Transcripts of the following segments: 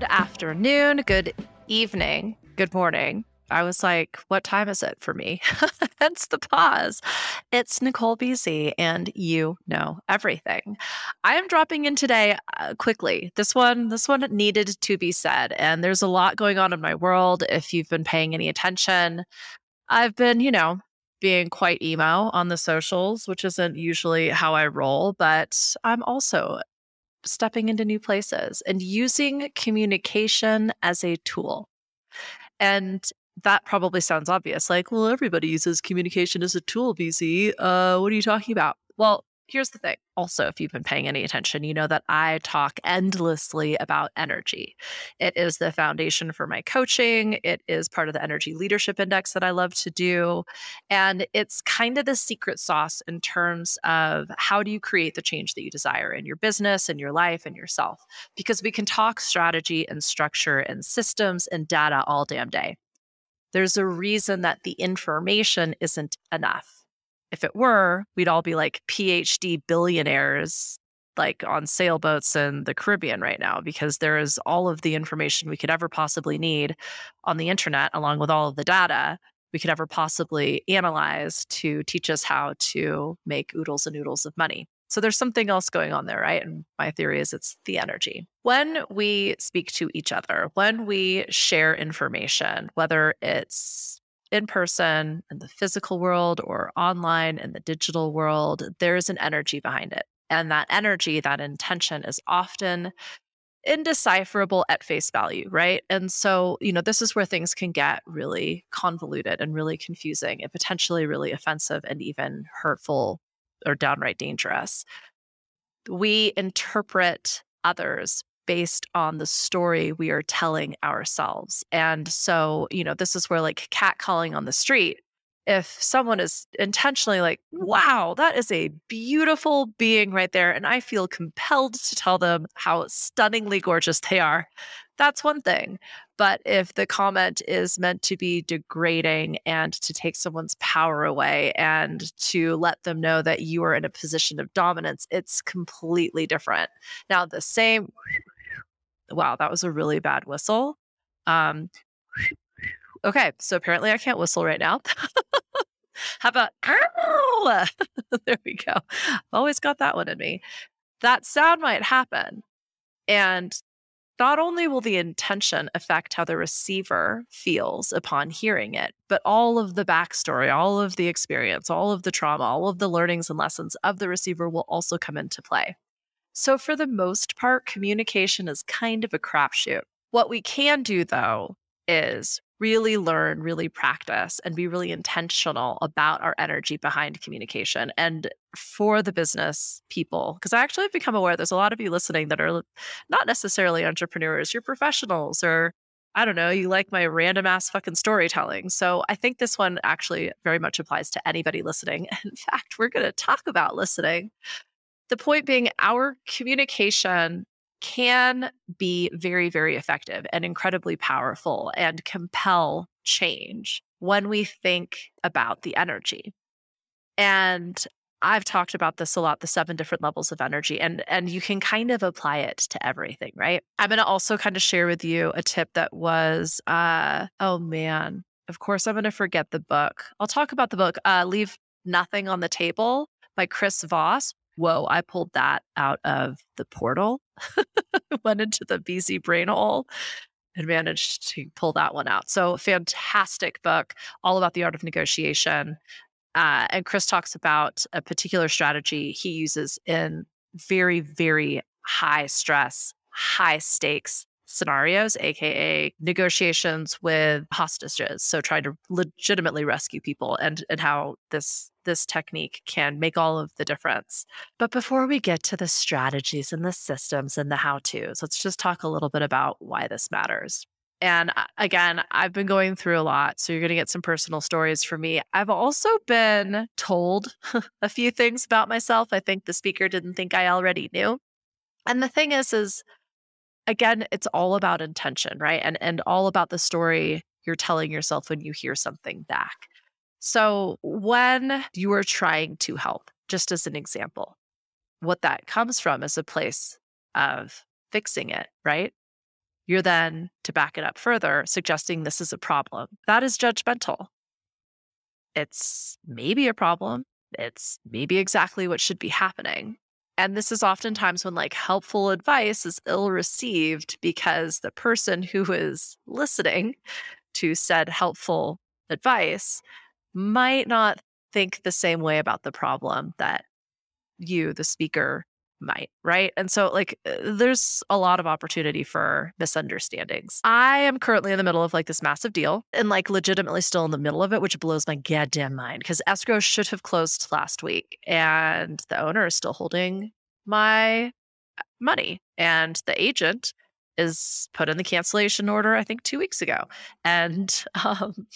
Good afternoon, good evening, good morning. I was like, what time is it for me? Hence the pause. It's Nicole BZ, and you know everything. I am dropping in today uh, quickly. This one, this one needed to be said, and there's a lot going on in my world. If you've been paying any attention, I've been, you know, being quite emo on the socials, which isn't usually how I roll, but I'm also stepping into new places and using communication as a tool. And that probably sounds obvious. Like, well, everybody uses communication as a tool, BZ. Uh, what are you talking about? Well, here's the thing. Also, if you've been paying any attention, you know that I talk endlessly about energy. It is the foundation for my coaching. It is part of the energy leadership index that I love to do. And it's kind of the secret sauce in terms of how do you create the change that you desire in your business and your life and yourself? Because we can talk strategy and structure and systems and data all damn day. There's a reason that the information isn't enough if it were, we'd all be like PhD billionaires like on sailboats in the Caribbean right now because there is all of the information we could ever possibly need on the internet along with all of the data we could ever possibly analyze to teach us how to make oodles and oodles of money. So there's something else going on there, right? And my theory is it's the energy. When we speak to each other, when we share information, whether it's in person in the physical world or online in the digital world, there's an energy behind it. And that energy, that intention is often indecipherable at face value, right? And so, you know, this is where things can get really convoluted and really confusing and potentially really offensive and even hurtful or downright dangerous. We interpret others based on the story we are telling ourselves. And so, you know, this is where like catcalling on the street, if someone is intentionally like, wow, that is a beautiful being right there, and I feel compelled to tell them how stunningly gorgeous they are, that's one thing. But if the comment is meant to be degrading and to take someone's power away and to let them know that you are in a position of dominance, it's completely different. Now, the same wow, that was a really bad whistle. Um, okay, so apparently I can't whistle right now. How about, there we go. I've always got that one in me. That sound might happen. And not only will the intention affect how the receiver feels upon hearing it, but all of the backstory, all of the experience, all of the trauma, all of the learnings and lessons of the receiver will also come into play. So, for the most part, communication is kind of a crapshoot. What we can do, though, is really learn, really practice, and be really intentional about our energy behind communication. And for the business people, because I actually have become aware there's a lot of you listening that are not necessarily entrepreneurs, you're professionals, or I don't know, you like my random ass fucking storytelling. So I think this one actually very much applies to anybody listening. In fact, we're going to talk about listening the point being, our communication can be very, very effective and incredibly powerful and compel change when we think about the energy. And I've talked about this a lot the seven different levels of energy and and you can kind of apply it to everything, right? I'm going to also kind of share with you a tip that was uh oh man, of course I'm going to forget the book. I'll talk about the book uh Leave Nothing on the Table by Chris Voss whoa, I pulled that out of the portal, went into the BZ brain hole and managed to pull that one out. So, fantastic book, all about the art of negotiation. Uh, and Chris talks about a particular strategy he uses in very, very high stress, high stakes scenarios, aka negotiations with hostages. So trying to legitimately rescue people and and how this this technique can make all of the difference. But before we get to the strategies and the systems and the how-tos, let's just talk a little bit about why this matters. And uh, again, I've been going through a lot. So you're going to get some personal stories from me. I've also been told a few things about myself. I think the speaker didn't think I already knew. And the thing is, is again, it's all about intention, right? And and all about the story you're telling yourself when you hear something back. So, when you are trying to help, just as an example, what that comes from is a place of fixing it, right? you're then, to back it up further, suggesting this is a problem. That is judgmental. It's maybe a problem. It's maybe exactly what should be happening. And this is oftentimes when like helpful advice is ill received because the person who is listening to said helpful advice might not think the same way about the problem that you, the speaker, might, right? And so, like, uh, there's a lot of opportunity for misunderstandings. I am currently in the middle of like this massive deal and like legitimately still in the middle of it, which blows my goddamn mind because escrow should have closed last week and the owner is still holding my uh, money and the agent is put in the cancellation order, I think two weeks ago. And um,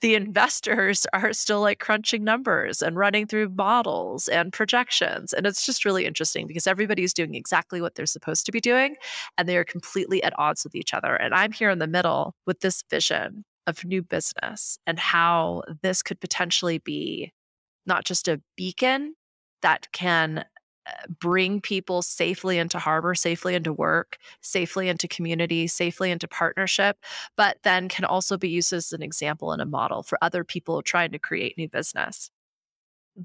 the investors are still like crunching numbers and running through models and projections. And it's just really interesting because everybody's doing exactly what they're supposed to be doing and they are completely at odds with each other. And I'm here in the middle with this vision of new business and how this could potentially be not just a beacon that can bring people safely into harbor, safely into work, safely into community, safely into partnership, but then can also be used as an example and a model for other people trying to create new business.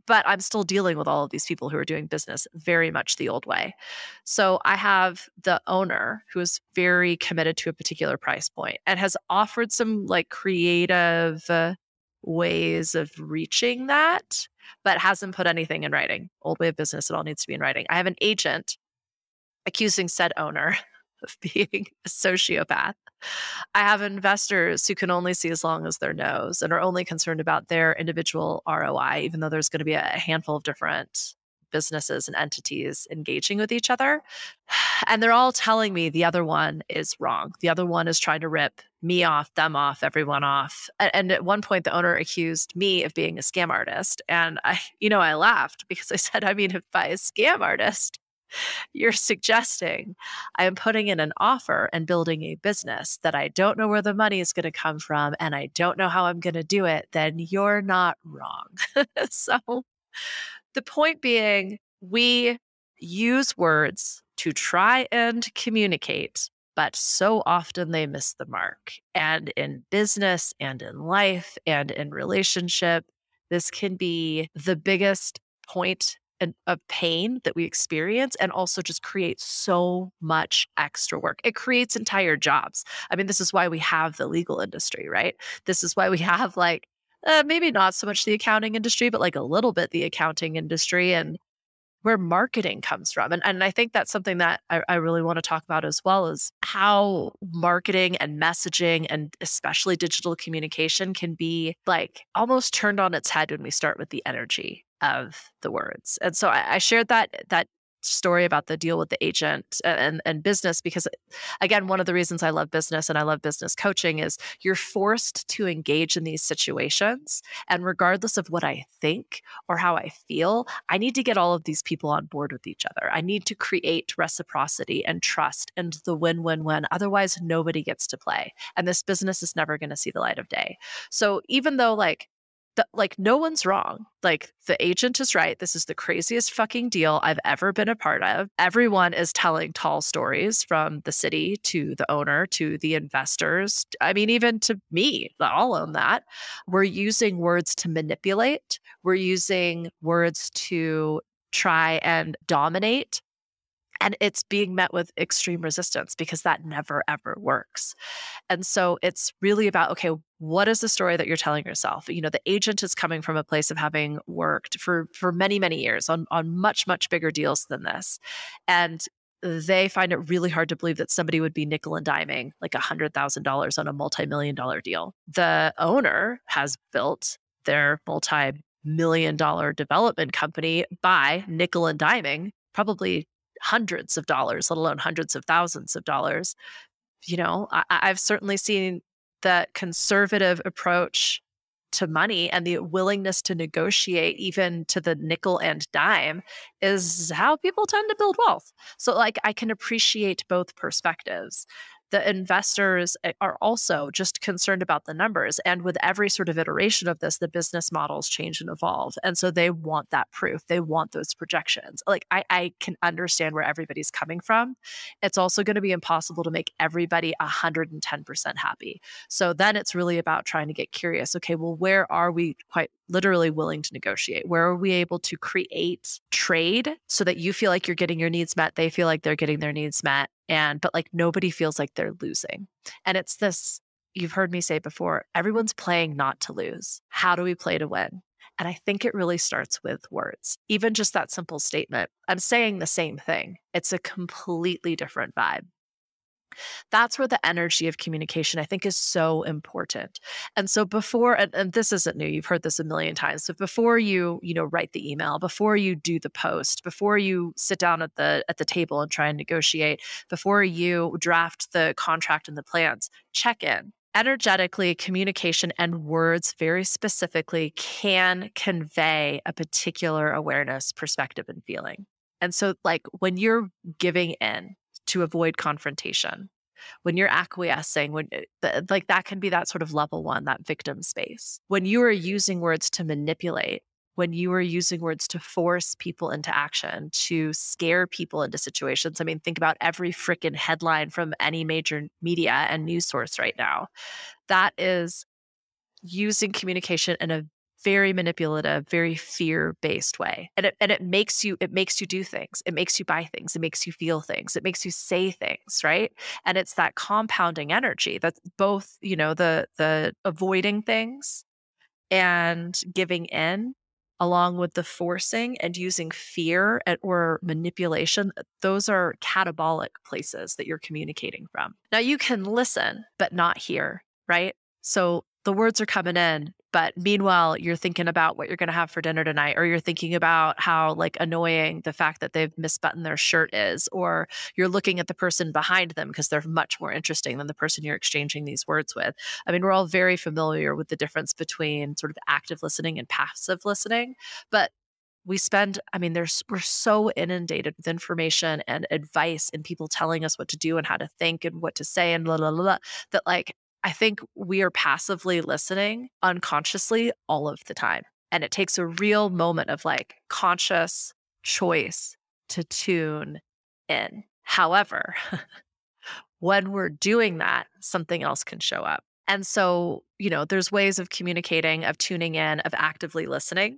But I'm still dealing with all of these people who are doing business very much the old way. So I have the owner who is very committed to a particular price point and has offered some like creative uh, ways of reaching that but hasn't put anything in writing. Old way of business, it all needs to be in writing. I have an agent accusing said owner of being a sociopath. I have investors who can only see as long as their nose and are only concerned about their individual ROI, even though there's going to be a handful of different businesses and entities engaging with each other. And they're all telling me the other one is wrong. The other one is trying to rip me off, them off, everyone off. And at one point, the owner accused me of being a scam artist. And I, you know, I laughed because I said, I mean, if by a scam artist, you're suggesting I am putting in an offer and building a business that I don't know where the money is going to come from and I don't know how I'm going to do it, then you're not wrong. so the point being, we use words to try and communicate, but so often they miss the mark. And in business and in life and in relationship, this can be the biggest point of pain that we experience and also just create so much extra work. It creates entire jobs. I mean, this is why we have the legal industry, right? This is why we have like uh, maybe not so much the accounting industry, but like a little bit the accounting industry and where marketing comes from. And, and I think that's something that I, I really want to talk about as well is how marketing and messaging and especially digital communication can be like almost turned on its head when we start with the energy of the words. And so I, I shared that that story about the deal with the agent uh, and, and business because again one of the reasons i love business and i love business coaching is you're forced to engage in these situations and regardless of what i think or how i feel i need to get all of these people on board with each other. I need to create reciprocity and trust and the win-win-win otherwise nobody gets to play and this business is never going to see the light of day. So even though like the, like no one's wrong. Like the agent is right. This is the craziest fucking deal I've ever been a part of. Everyone is telling tall stories from the city to the owner to the investors. I mean, even to me, I'll own that. We're using words to manipulate. We're using words to try and dominate and it's being met with extreme resistance because that never ever works. And so it's really about okay what is the story that you're telling yourself? You know the agent is coming from a place of having worked for for many many years on on much much bigger deals than this and they find it really hard to believe that somebody would be nickel and diming like a hundred thousand dollars on a multi-million dollar deal. The owner has built their multi million dollar development company by nickel and diming probably hundreds of dollars, let alone hundreds of thousands of dollars. You know, I, I've certainly seen that conservative approach to money and the willingness to negotiate even to the nickel and dime is how people tend to build wealth. So like I can appreciate both perspectives. The investors eh, are also just concerned about the numbers. And with every sort of iteration of this, the business models change and evolve. And so they want that proof. They want those projections. Like I, I can understand where everybody's coming from. It's also going to be impossible to make everybody 110% happy. So then it's really about trying to get curious. Okay, well, where are we quite literally willing to negotiate? Where are we able to create trade so that you feel like you're getting your needs met, they feel like they're getting their needs met, and but like nobody feels like they're losing. And it's this you've heard me say before, everyone's playing not to lose. How do we play to win? And I think it really starts with words. Even just that simple statement, I'm saying the same thing. It's a completely different vibe that's where the energy of communication i think is so important. And so before and, and, this isn't new you've heard this a million times but before you you know write the email before you do the post before you sit down at the at the table and try and negotiate before you draft the contract and the plans check in. Energetically communication and words very specifically can convey a particular awareness perspective and feeling. And so like when you're giving in to avoid confrontation. When you're acquiescing when eh, like that can be that sort of level one that victim space. When you are using words to manipulate when you are using words to force people into action to scare people into situations i mean think about every freaking headline from any major media and news source right now. That is using communication in a very manipulative, very fear-based way. And it and it makes you it makes you do things. It makes you buy things. It makes you feel things. It makes you say things, right? And it's that compounding energy that's both, you know, the the avoiding things and giving in along with the forcing and using fear or manipulation those are catabolic places that you're communicating from now you can listen but not hear right so the words are coming in but meanwhile you're thinking about what you're going to have for dinner tonight or you're thinking about how like annoying the fact that they've misbuttoned their shirt is or you're looking at the person behind them because they're much more interesting than the person you're exchanging these words with. I mean we're all very familiar with the difference between sort of active listening and passive listening but we spend i mean there's we're so inundated with information and advice and people telling us what to do and how to think and what to say and la la blah that like I think we are passively listening unconsciously all of the time. And it takes a real moment of like conscious choice to tune in. However, when we're doing that, something else can show up. And so, you know, there's ways of communicating, of tuning in, of actively listening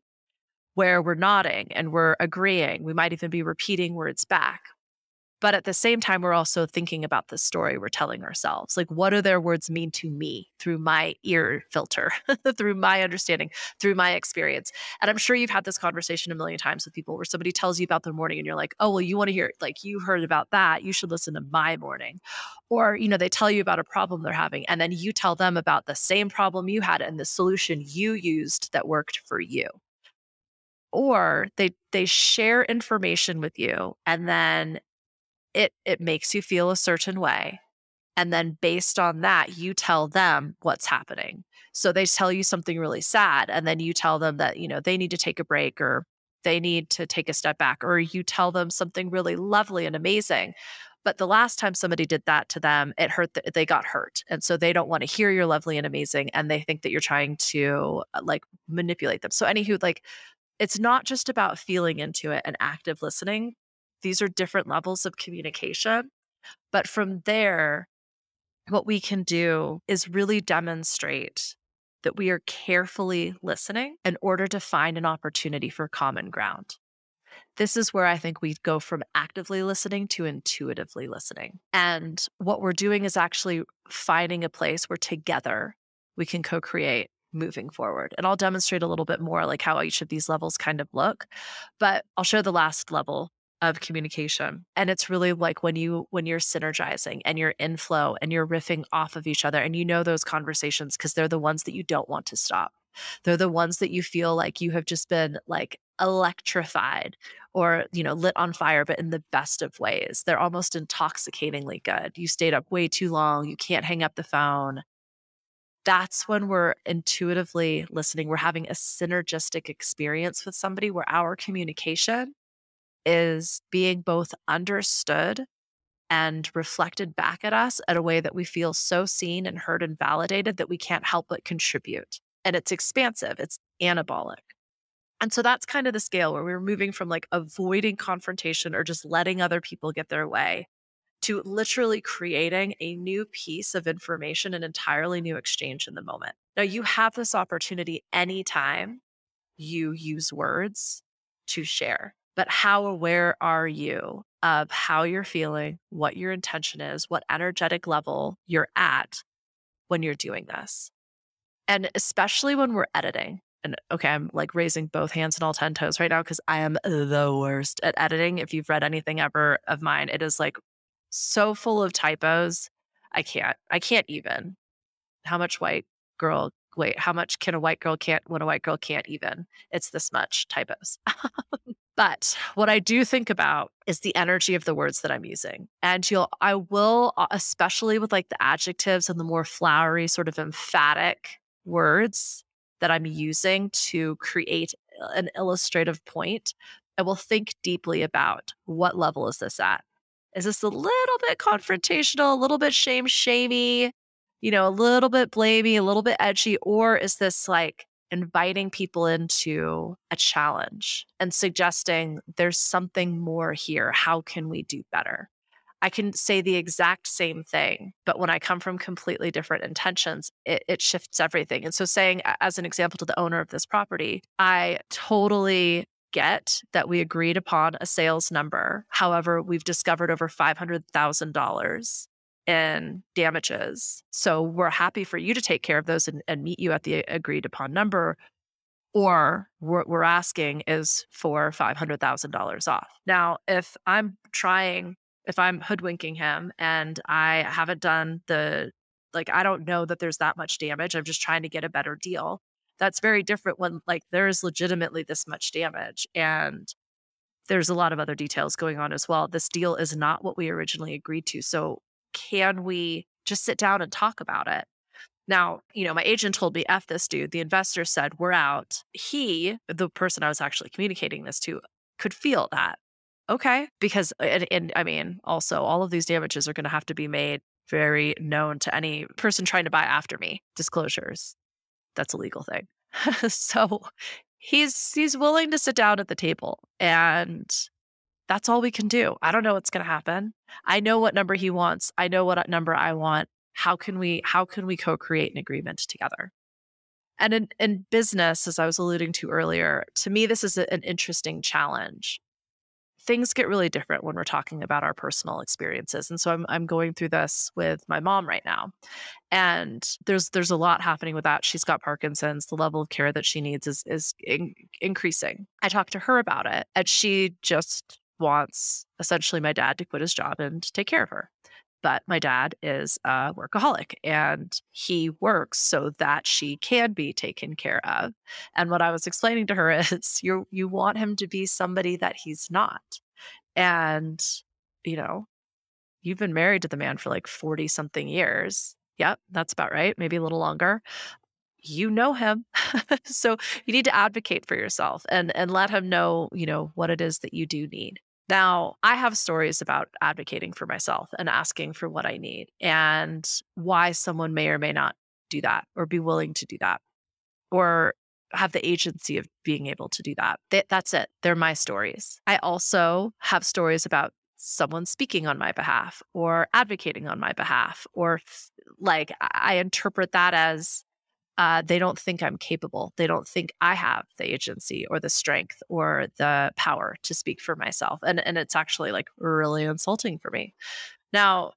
where we're nodding and we're agreeing. We might even be repeating words back. But at the same time, we're also thinking about the story we're telling ourselves. Like, what do their words mean to me through my ear filter, through my understanding, through my experience? And I'm sure you've had this conversation a million times with people where somebody tells you about their morning and you're like, oh, well, you want to hear, like, you heard about that. You should listen to my morning. Or, you know, they tell you about a problem they're having, and then you tell them about the same problem you had and the solution you used that worked for you or they they share information with you and then it it makes you feel a certain way and then based on that you tell them what's happening. So they tell you something really sad and then you tell them that you know they need to take a break or they need to take a step back or you tell them something really lovely and amazing. But the last time somebody did that to them it hurt th- they got hurt and so they don't want to hear you're lovely and amazing and they think that you're trying to uh, like manipulate them. So anywho like it's not just about feeling into it and active listening these are different levels of communication. But from there, what we can do is really demonstrate that we are carefully listening in order to find an opportunity for common ground. This is where I think we go from actively listening to intuitively listening. And what we're doing is actually finding a place where together we can co create moving forward. And I'll demonstrate a little bit more like how each of these levels kind of look. But I'll show the last level of communication and it's really like when you when you're synergizing and you're in flow and you're riffing off of each other and you know those conversations because they're the ones that you don't want to stop. They're the ones that you feel like you have just been like electrified or you know lit on fire but in the best of ways. They're almost intoxicatingly good. You stayed up way too long. You can't hang up the phone. That's when we're intuitively listening. We're having a synergistic experience with somebody where our communication is being both understood and reflected back at us in a way that we feel so seen and heard and validated that we can't help but contribute. And it's expansive, it's anabolic. And so that's kind of the scale where we're moving from like avoiding confrontation or just letting other people get their way to literally creating a new piece of information, an entirely new exchange in the moment. Now, you have this opportunity anytime you use words to share, but how aware are you of how you're feeling, what your intention is, what energetic level you're at when you're doing this? And especially when we're editing, and okay, I'm like raising both hands and all 10 toes right now because I am the worst at editing. If you've read anything ever of mine, it is like so full of typos. I can't, I can't even. How much white girl, wait, how much can a white girl can't when a white girl can't even? It's this much typos. but what I do think about is the energy of the words that I'm using. And you'll, I will, uh, especially with like the adjectives and the more flowery, sort of emphatic words, that I'm using to create an illustrative point, I will think deeply about what level is this at? Is this a little bit confrontational, a little bit shame shamey, you know, a little bit blamey, a little bit edgy, or is this like inviting people into a challenge and suggesting there's something more here? How can we do better? I can say the exact same thing, but when I come from completely different intentions, it, it, shifts everything. And so, saying, as an example to the owner of this property, I totally get that we agreed upon a sales number. However, we've discovered over $500,000 in damages. So, we're happy for you to take care of those and, and meet you at the agreed upon number or what we're asking is for $500,000 off. Now, if I'm trying if I'm hoodwinking him and I haven't done the, like, I don't know that there's that much damage. I'm just trying to get a better deal. That's very different when, like, there is legitimately this much damage. And there's a lot of other details going on as well. This deal is not what we originally agreed to. So, can we just sit down and talk about it? Now, you know, my agent told me, F this dude. The investor said, we're out. He, the person I was actually communicating this to, could feel that okay because uh, and, and i mean also all of these damages are going to have to be made very known to any person trying to buy after me disclosures that's a legal thing so he's he's willing to sit down at the table and that's all we can do i don't know what's going to happen i know what number he wants i know what uh, number i want how can we how can we co-create an agreement together and in, in business as i was alluding to earlier to me this is a, an interesting challenge things get really different when we're talking about our personal experiences. And so I'm I'm going through this with my mom right now. And there's there's a lot happening with that. She's got Parkinson's. The level of care that she needs is is in, increasing. I talked to her about it and she just wants essentially my dad to quit his job and take care of her but my dad is a workaholic and he works so that she can be taken care of. And what I was explaining to her is you you want him to be somebody that he's not. And you know, you've been married to the man for like 40 something years. Yep, that's about right, maybe a little longer. You know him. so you need to advocate for yourself and and let him know, you know, what it is that you do need. Now, I have stories about advocating for myself and asking for what I need and why someone may or may not do that or be willing to do that or have the agency of being able to do that. That's it. They're my stories. I also have stories about someone speaking on my behalf or advocating on my behalf or like I interpret that as uh, they don't think I'm capable. They don't think I have the agency or the strength or the power to speak for myself. And, and it's actually like really insulting for me. Now,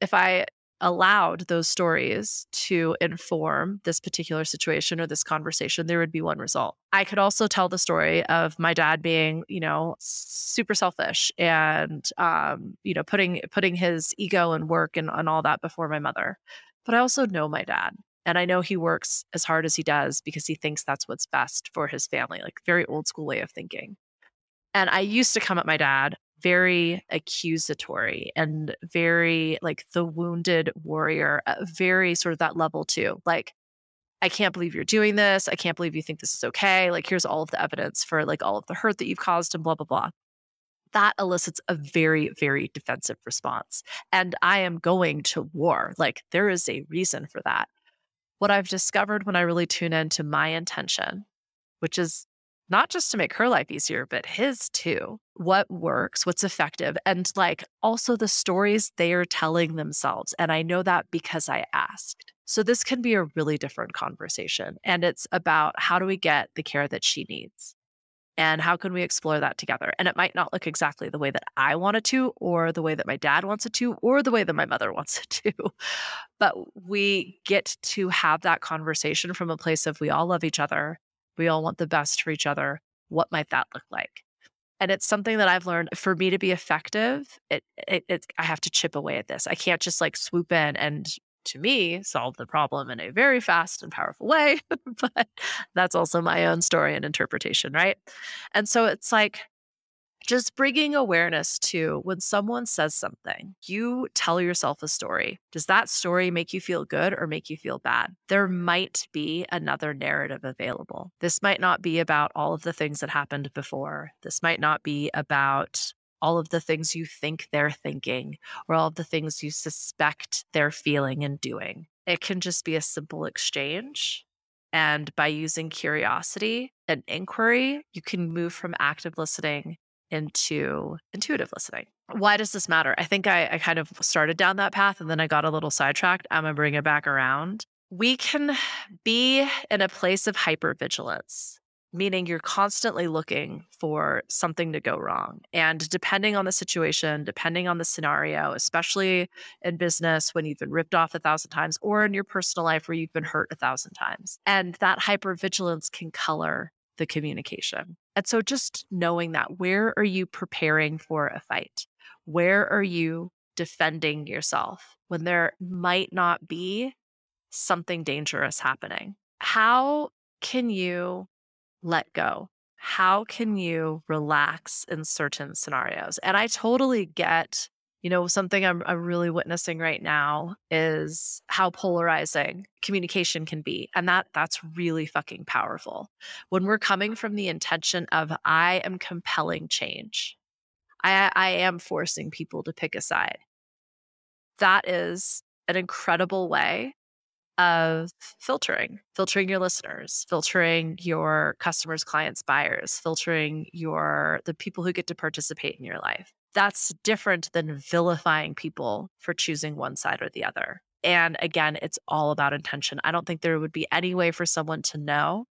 if I allowed those stories to inform this particular situation or this conversation, there would be one result. I could also tell the story of my dad being, you know, super selfish and, um, you know, putting putting his ego and work and, and all that before my mother. But I also know my dad and I know he works as hard as he does because he thinks that's what's best for his family, like very old school way of thinking. And I used to come at my dad very accusatory and very like the wounded warrior, uh, very sort of that level too. Like, I can't believe you're doing this. I can't believe you think this is okay. Like, here's all of the evidence for like all of the hurt that you've caused and blah, blah, blah. that elicits a very, very defensive response. And I am going to war. Like there is a reason for that. What I've discovered when I really tune into my intention, which is not just to make her life easier, but his too. What works, what's effective, and like also the stories they are telling themselves. And I know that because I asked. So this can be a really different conversation. And it's about how do we get the care that she needs? And how can we explore that together? And it might not look exactly the way that I want it to, or the way that my dad wants it to, or the way that my mother wants it to. But we get to have that conversation from a place of we all love each other. We all want the best for each other. What might that look like? And it's something that I've learned for me to be effective. It, it, it, I have to chip away at this. I can't just like swoop in and to me solve the problem in a very fast and powerful way. but that's also my own story and interpretation, right? And so it's like just bringing awareness to when someone says something, you tell yourself a story. Does that story make you feel good or make you feel bad? There might be another narrative available. This might not be about all of the things that happened before. This might not be about all of the things you think they're thinking or all of the things you suspect they're feeling and doing. It can just be a simple exchange. And by using curiosity and inquiry, you can move from active listening into intuitive listening. Why does this matter? I think I, I kind of started down that path and then I got a little sidetracked. I'm going to bring it back around. We can be in a place of hypervigilance meaning you're constantly looking for something to go wrong. And depending on the situation, depending on the scenario, especially in business when you've been ripped off a thousand times, or in your personal life where you've been hurt a thousand times. And that hypervigilance can color the communication. And so just knowing that, where are you preparing for a fight? Where are you defending yourself when there might not be something dangerous happening? How can you let go? How can you relax in certain scenarios? And I totally get, you know, something I'm, I'm really witnessing right now is how polarizing communication can be. And that that's really fucking powerful. When we're coming from the intention of I am compelling change. I, I am forcing people to pick a side. That is an incredible way of filtering, filtering your listeners, filtering your customers, clients, buyers, filtering your the people who get to participate in your life. That's different than vilifying people for choosing one side or the other. And again, it's all about intention. I don't think there would be any way for someone to know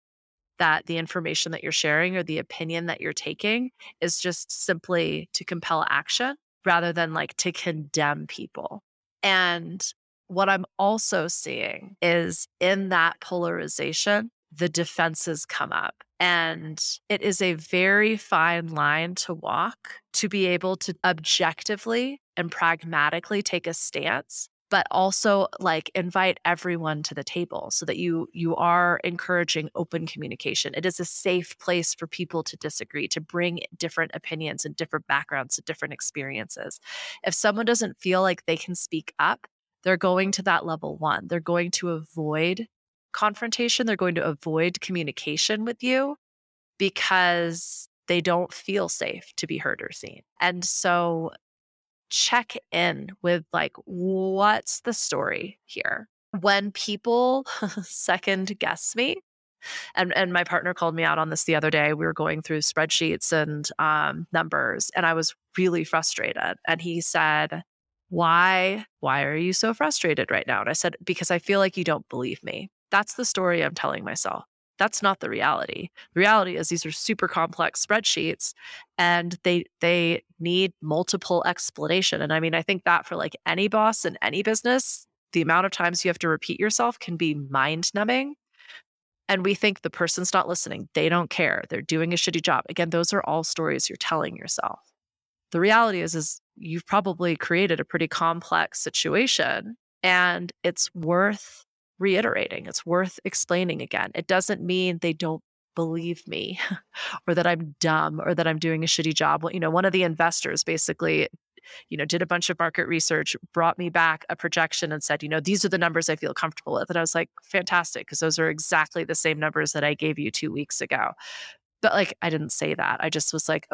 that the information that you're sharing or the opinion that you're taking is just simply to compel action rather than like to condemn people. And what I'm also seeing is in that polarization, the defenses come up. And it is a very fine line to walk to be able to objectively and pragmatically take a stance but also like invite everyone to the table so that you you are encouraging open communication it is a safe place for people to disagree to bring different opinions and different backgrounds and different experiences if someone doesn't feel like they can speak up they're going to that level one. They're going to avoid confrontation. They're going to avoid communication with you because they don't feel safe to be heard or seen. And so check in with like, what's the story here? When people second guess me, and and my partner called me out on this the other day. We were going through spreadsheets and um, numbers, and I was really frustrated. And he said, why why are you so frustrated right now? And i said because i feel like you don't believe me. That's the story i'm telling myself. That's not the reality. The reality is these are super complex spreadsheets and they they need multiple explanation and i mean i think that for like any boss in any business the amount of times you have to repeat yourself can be mind numbing and we think the person's not listening. They don't care. They're doing a shitty job. Again those are all stories you're telling yourself. The reality is is you've probably created a pretty complex situation and it's worth reiterating it's worth explaining again. It doesn't mean they don't believe me or that i'm dumb or that i'm doing a shitty job. Well, you know one of the investors basically you know did a bunch of market research brought me back a projection and said you know these are the numbers i feel comfortable with and i was like fantastic because those are exactly the same numbers that i gave you two weeks ago But like, I didn't say that. I just was like,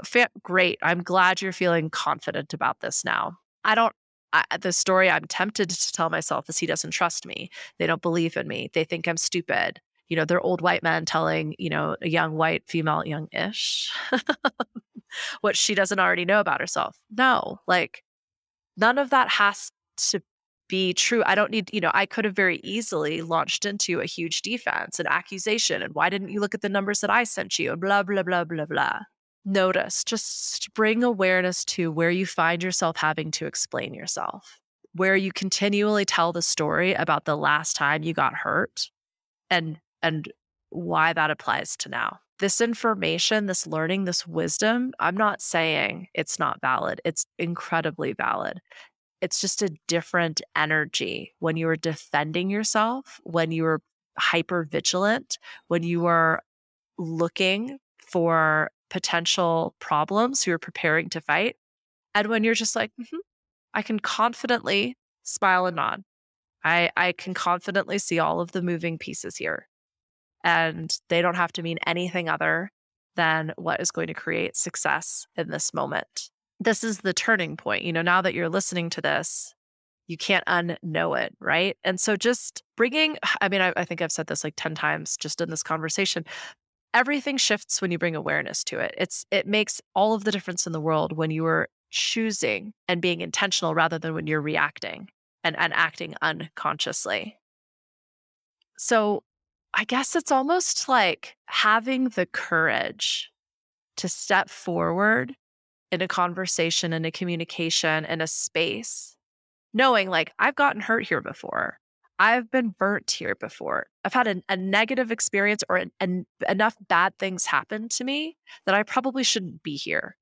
great. I'm glad you're feeling confident about this now. I don't, I, the story I'm tempted to tell myself is he doesn't trust me. They don't believe in me. They think I'm stupid. You know, they're old white men telling, you know, a young white female, young ish, what she doesn't already know about herself. No, like, none of that has to be true. I don't need, you know, I could have very easily launched into a huge defense, an accusation. And why didn't you look at the numbers that I sent you? And blah, blah, blah, blah, blah. Notice, just bring awareness to where you find yourself having to explain yourself, where you continually tell the story about the last time you got hurt and and why that applies to now. This information, this learning, this wisdom, I'm not saying it's not valid. It's incredibly valid it's just a different energy when you are defending yourself, when you are hyper vigilant, when you are looking for potential problems you're preparing to fight, and when you're just like, mm-hmm, I can confidently smile and nod. I, I can confidently see all of the moving pieces here. And they don't have to mean anything other than what is going to create success in this moment this is the turning point. You know, now that you're listening to this, you can't unknow it, right? And so just bringing, I mean, I, I, think I've said this like 10 times just in this conversation. Everything shifts when you bring awareness to it. It's it makes all of the difference in the world when you are choosing and being intentional rather than when you're reacting and, and acting unconsciously. So I guess it's almost like having the courage to step forward in a conversation, in a communication, in a space, knowing like I've gotten hurt here before. I've been burnt here before. I've had a, a negative experience or an, an, enough bad things happen to me that I probably shouldn't be here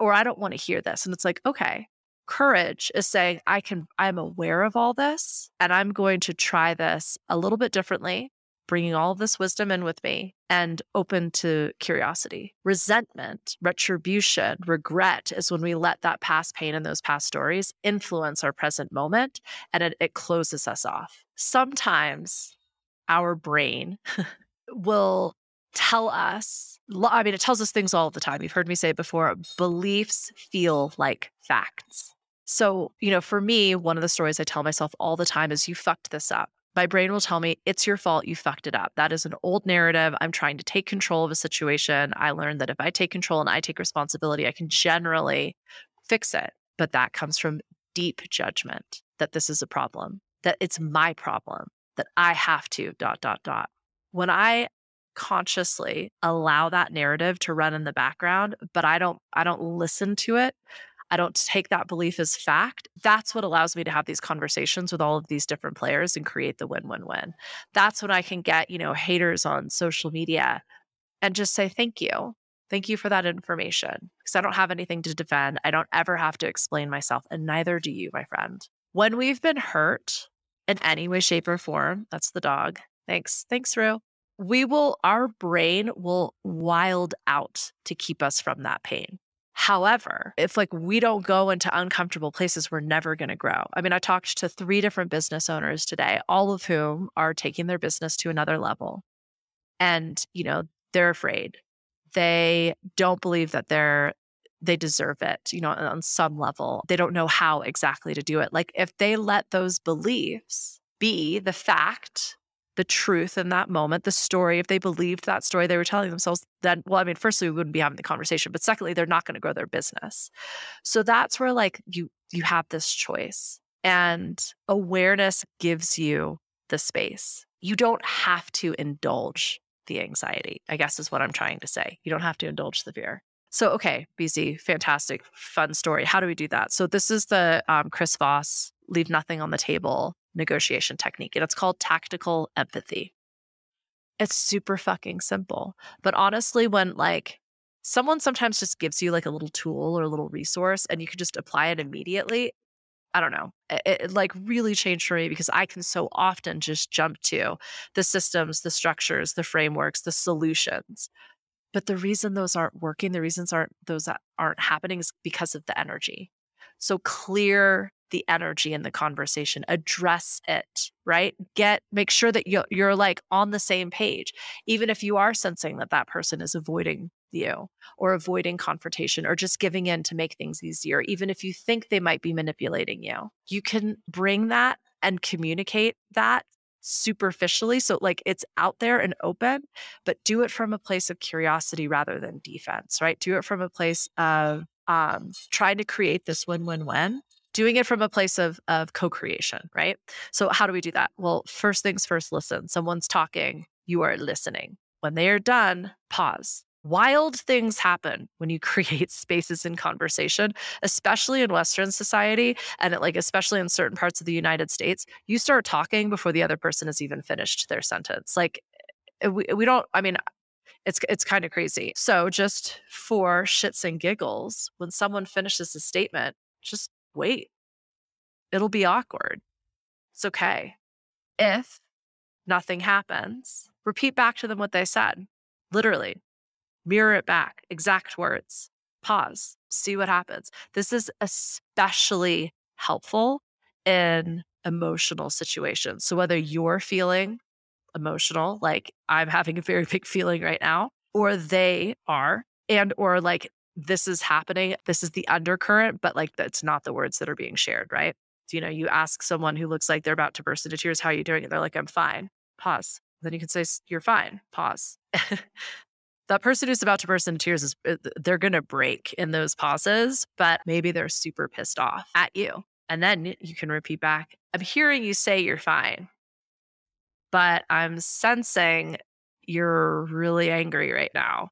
or I don't want to hear this. And it's like, okay, courage is saying, I can, I'm aware of all this and I'm going to try this a little bit differently bringing all this wisdom in with me and open to curiosity. Resentment, retribution, regret is when we let that past pain and those past stories influence our present moment and it, it closes us off. Sometimes our brain will tell us, I mean, it tells us things all the time. You've heard me say it before beliefs feel like facts. So, you know, for me, one of the stories I tell myself all the time is you fucked this up my brain will tell me it's your fault you fucked it up. That is an old narrative. I'm trying to take control of a situation. I learned that if i take control and i take responsibility i can generally fix it. But that comes from deep judgment that this is a problem that it's my problem that i have to dot dot dot. When i consciously allow that narrative to run in the background but i don't i don't listen to it I don't take that belief as fact. That's what allows me to have these conversations with all of these different players and create the win win win. That's when I can get, you know, haters on social media and just say, thank you. Thank you for that information because I don't have anything to defend. I don't ever have to explain myself, and neither do you, my friend. When we've been hurt in any way, shape, or form, that's the dog. Thanks. Thanks, Rue. We will, our brain will wild out to keep us from that pain. However, if like we don't go into uncomfortable places, we're never going to grow. I mean, I talked to three different business owners today, all of whom are taking their business to another level. And, you know, they're afraid. They don't believe that they're they deserve it, you know, on some level. They don't know how exactly to do it. Like if they let those beliefs be the fact the truth in that moment, the story, if they believed that story they were telling themselves, then, well, I mean, firstly, we wouldn't be having the conversation, but secondly, they're not going to grow their business. So that's where like you, you have this choice and awareness gives you the space. You don't have to indulge the anxiety, I guess is what I'm trying to say. You don't have to indulge the fear. So, okay, BZ, fantastic, fun story. How do we do that? So, this is the um, Chris Voss Leave Nothing on the Table negotiation technique, and it's called tactical empathy. It's super fucking simple. But honestly, when like someone sometimes just gives you like a little tool or a little resource and you can just apply it immediately, I don't know. It, it, like really changed for me because I can so often just jump to the systems, the structures, the frameworks, the solutions. But the reason those aren't working, the reasons aren't those aren't happening is because of the energy. So clear the energy in the conversation, address it, right? Get, make sure that you're, you're like on the same page, even if you are sensing that that person is avoiding you or avoiding confrontation or just giving in to make things easier, even if you think they might be manipulating you. You can bring that and communicate that superficially. So, like, it's out there and open, but do it from a place of curiosity rather than defense, right? Do it from a place of um, trying to create this win win win doing it from a place of of co-creation right? So how do we do that? Well first things first listen someone's talking you are listening. When they are done pause. Wild things happen when you create spaces in conversation especially in western society and like especially in certain parts of the united states you start talking before the other person has even finished their sentence. Like eh, we, we don't i mean it's it's kind of crazy. So just for shits and giggles when someone finishes a statement just wait it'll be awkward it's okay if nothing happens repeat back to them what they said literally mirror it back, exact words, pause, see what happens. This is especially helpful in emotional situations. So, whether you're feeling emotional, like I'm having a very big feeling right now, or they are, and or like this is happening, this is the undercurrent, but like that's not the words that are being shared, right? You know, you ask someone who looks like they're about to burst into tears, how are you doing? And they're like, I'm fine. Pause. Then you can say, You're fine. Pause. that person who's about to burst into tears is uh, they're going to break in those pauses, but maybe they're super pissed off at you. And then you can repeat back, I'm hearing you say you're fine, but I'm sensing you're really angry right now,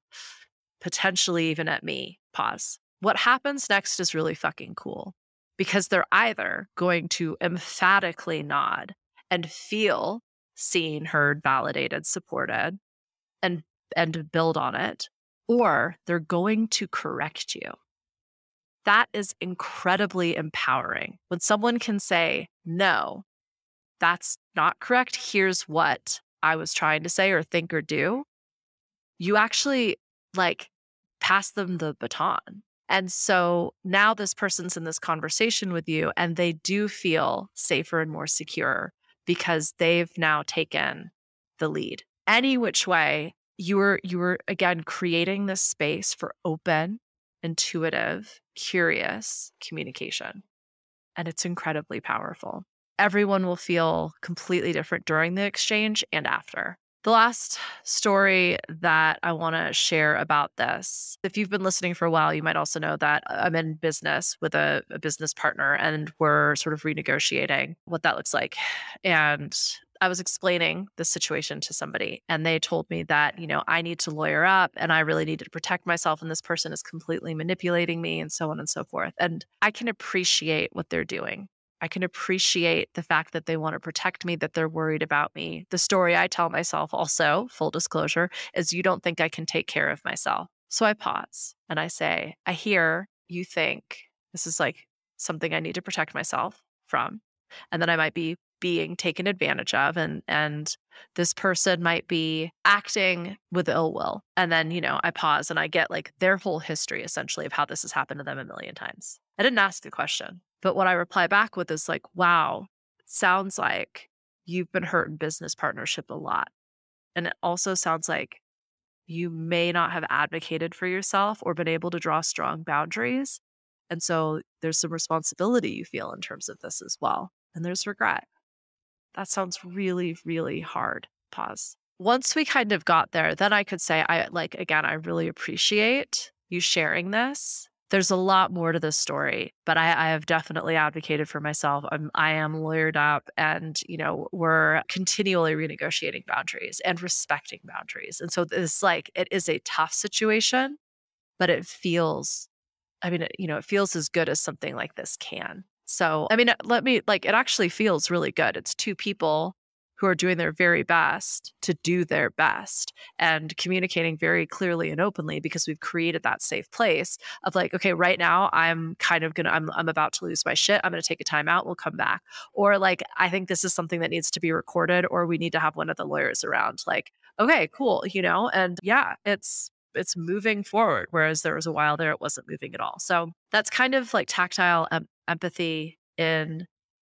potentially even at me. Pause. What happens next is really fucking cool because they're either going to emphatically nod and feel seen, heard, validated, supported, and and build on it, or they're going to correct you. That is incredibly empowering. When someone can say, no, that's not correct. Here's what I was trying to say or think or do. You actually like pass them the baton. And so now this person's in this conversation with you and they do feel safer and more secure because they've now taken the lead. Any which way, you were you were again creating this space for open intuitive curious communication and it's incredibly powerful everyone will feel completely different during the exchange and after the last story that I want to share about this, if you've been listening for a while, you might also know that uh, I'm in business with a, a, business partner and we're sort of renegotiating what that looks like. And I was explaining the situation to somebody and they told me that, you know, I need to lawyer up and I really need to protect myself and this person is completely manipulating me and so on and so forth. And I can appreciate what they're doing. I can appreciate the fact that they want to protect me, that they're worried about me. The story I tell myself, also, full disclosure, is you don't think I can take care of myself. So I pause and I say, I hear you think this is like something I need to protect myself from. And then I might be being taken advantage of and and this person might be acting with ill will and then you know i pause and i get like their whole history essentially of how this has happened to them a million times i didn't ask a question but what i reply back with is like wow sounds like you've been hurt in business partnership a lot and it also sounds like you may not have advocated for yourself or been able to draw strong boundaries and so there's some responsibility you feel in terms of this as well and there's regret that sounds really, really hard. Pause. Once we kind of got there, then I could say, I like, again, I really appreciate you sharing this. There's a lot more to this story, but I, I have definitely advocated for myself. I'm, I am lawyered up, and you know we're continually renegotiating boundaries and respecting boundaries. And so this, like, it is a tough situation, but it feels, I mean, it, you know, it feels as good as something like this can. So, I mean, let me like it actually feels really good. It's two people who are doing their very best to do their best and communicating very clearly and openly because we've created that safe place of like okay right now i'm kind of gonna i'm, I'm about to lose my shit. I'm gonna take a time out. We'll come back. Or like i think this is something that needs to be recorded or we need to have one of the lawyers around like okay cool you know? And yeah it's it's moving forward whereas there was a while there it wasn't moving at all. So that's kind of like tactile empathy in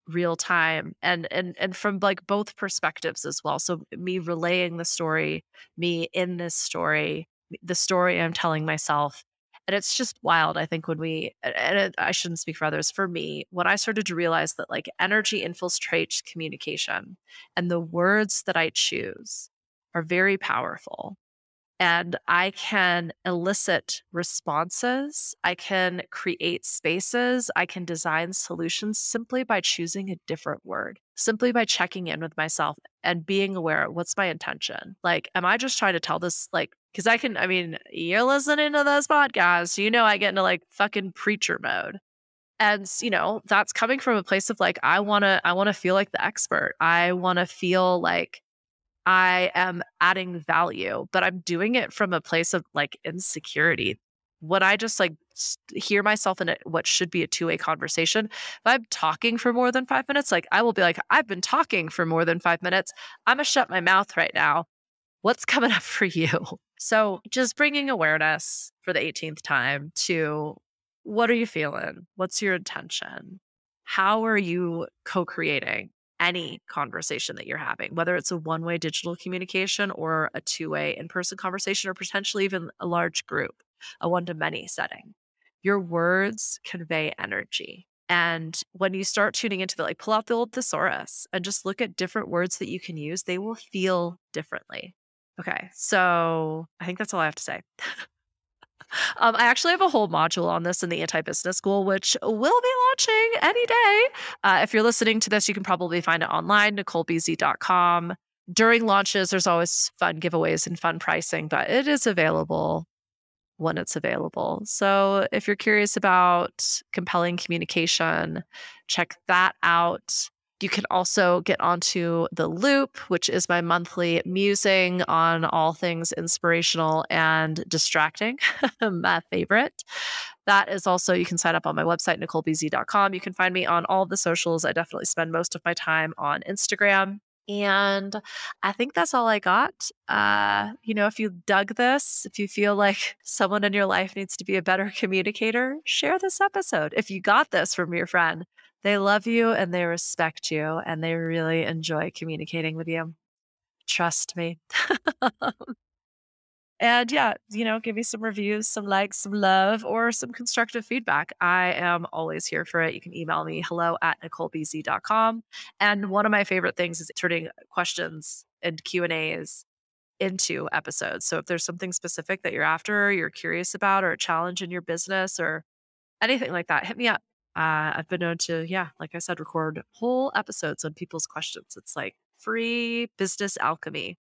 real time and and and from like both perspectives as well. So me relaying the story me in this story the story i'm telling myself and it's just wild i think when we and it, i shouldn't speak for others. For me when i started to realize that like energy infiltrates communication and the words that i choose are very powerful and I can elicit responses. I can create spaces. I can design solutions simply by choosing a different word, simply by checking in with myself and being aware of what's my intention? Like, am I just trying to tell this, like, because I can, I mean, you're listening to this podcast, you know, I get into like fucking preacher mode. And, you know, that's coming from a place of like, I want to, I want to feel like the expert. I want to feel like, I am adding value, but I'm doing it from a place of like insecurity. When I just like hear myself in a, what should be a two way conversation? If I'm talking for more than five minutes, like I will be like, I've been talking for more than five minutes. I'm going to shut my mouth right now. What's coming up for you? So just bringing awareness for the 18th time to what are you feeling? What's your intention? How are you co creating? Any conversation that you're having, whether it's a one way digital communication or a two way in person conversation, or potentially even a large group, a one to many setting. Your words convey energy. And when you start tuning into the like, pull out the old thesaurus and just look at different words that you can use, they will feel differently. Okay. So I think that's all I have to say. Um, I actually have a whole module on this in the anti business school, which will be launching any day. Uh, if you're listening to this, you can probably find it online, nicolebz.com. During launches, there's always fun giveaways and fun pricing, but it is available when it's available. So if you're curious about compelling communication, check that out. You can also get onto The Loop, which is my monthly musing on all things inspirational and distracting, my favorite. That is also, you can sign up on my website, nicolebz.com. You can find me on all the socials. I definitely spend most of my time on Instagram. And I think that's all I got. Uh, you know, if you dug this, if you feel like someone in your life needs to be a better communicator, share this episode. If you got this from your friend, they love you and they respect you and they really enjoy communicating with you. Trust me. and yeah, you know, give me some reviews, some likes, some love, or some constructive feedback. I am always here for it. You can email me hello at nicolebz.com. And one of my favorite things is turning questions and Q&As into episodes. So if there's something specific that you're after, or you're curious about, or a challenge in your business or anything like that, hit me up. Uh, I've been known to, yeah, like I said, record whole episodes on people's questions. It's like free business alchemy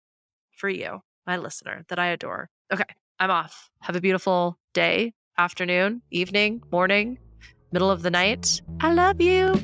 for you, my listener that I adore. Okay, I'm off. Have a beautiful day, afternoon, evening, morning, middle of the night. I love you.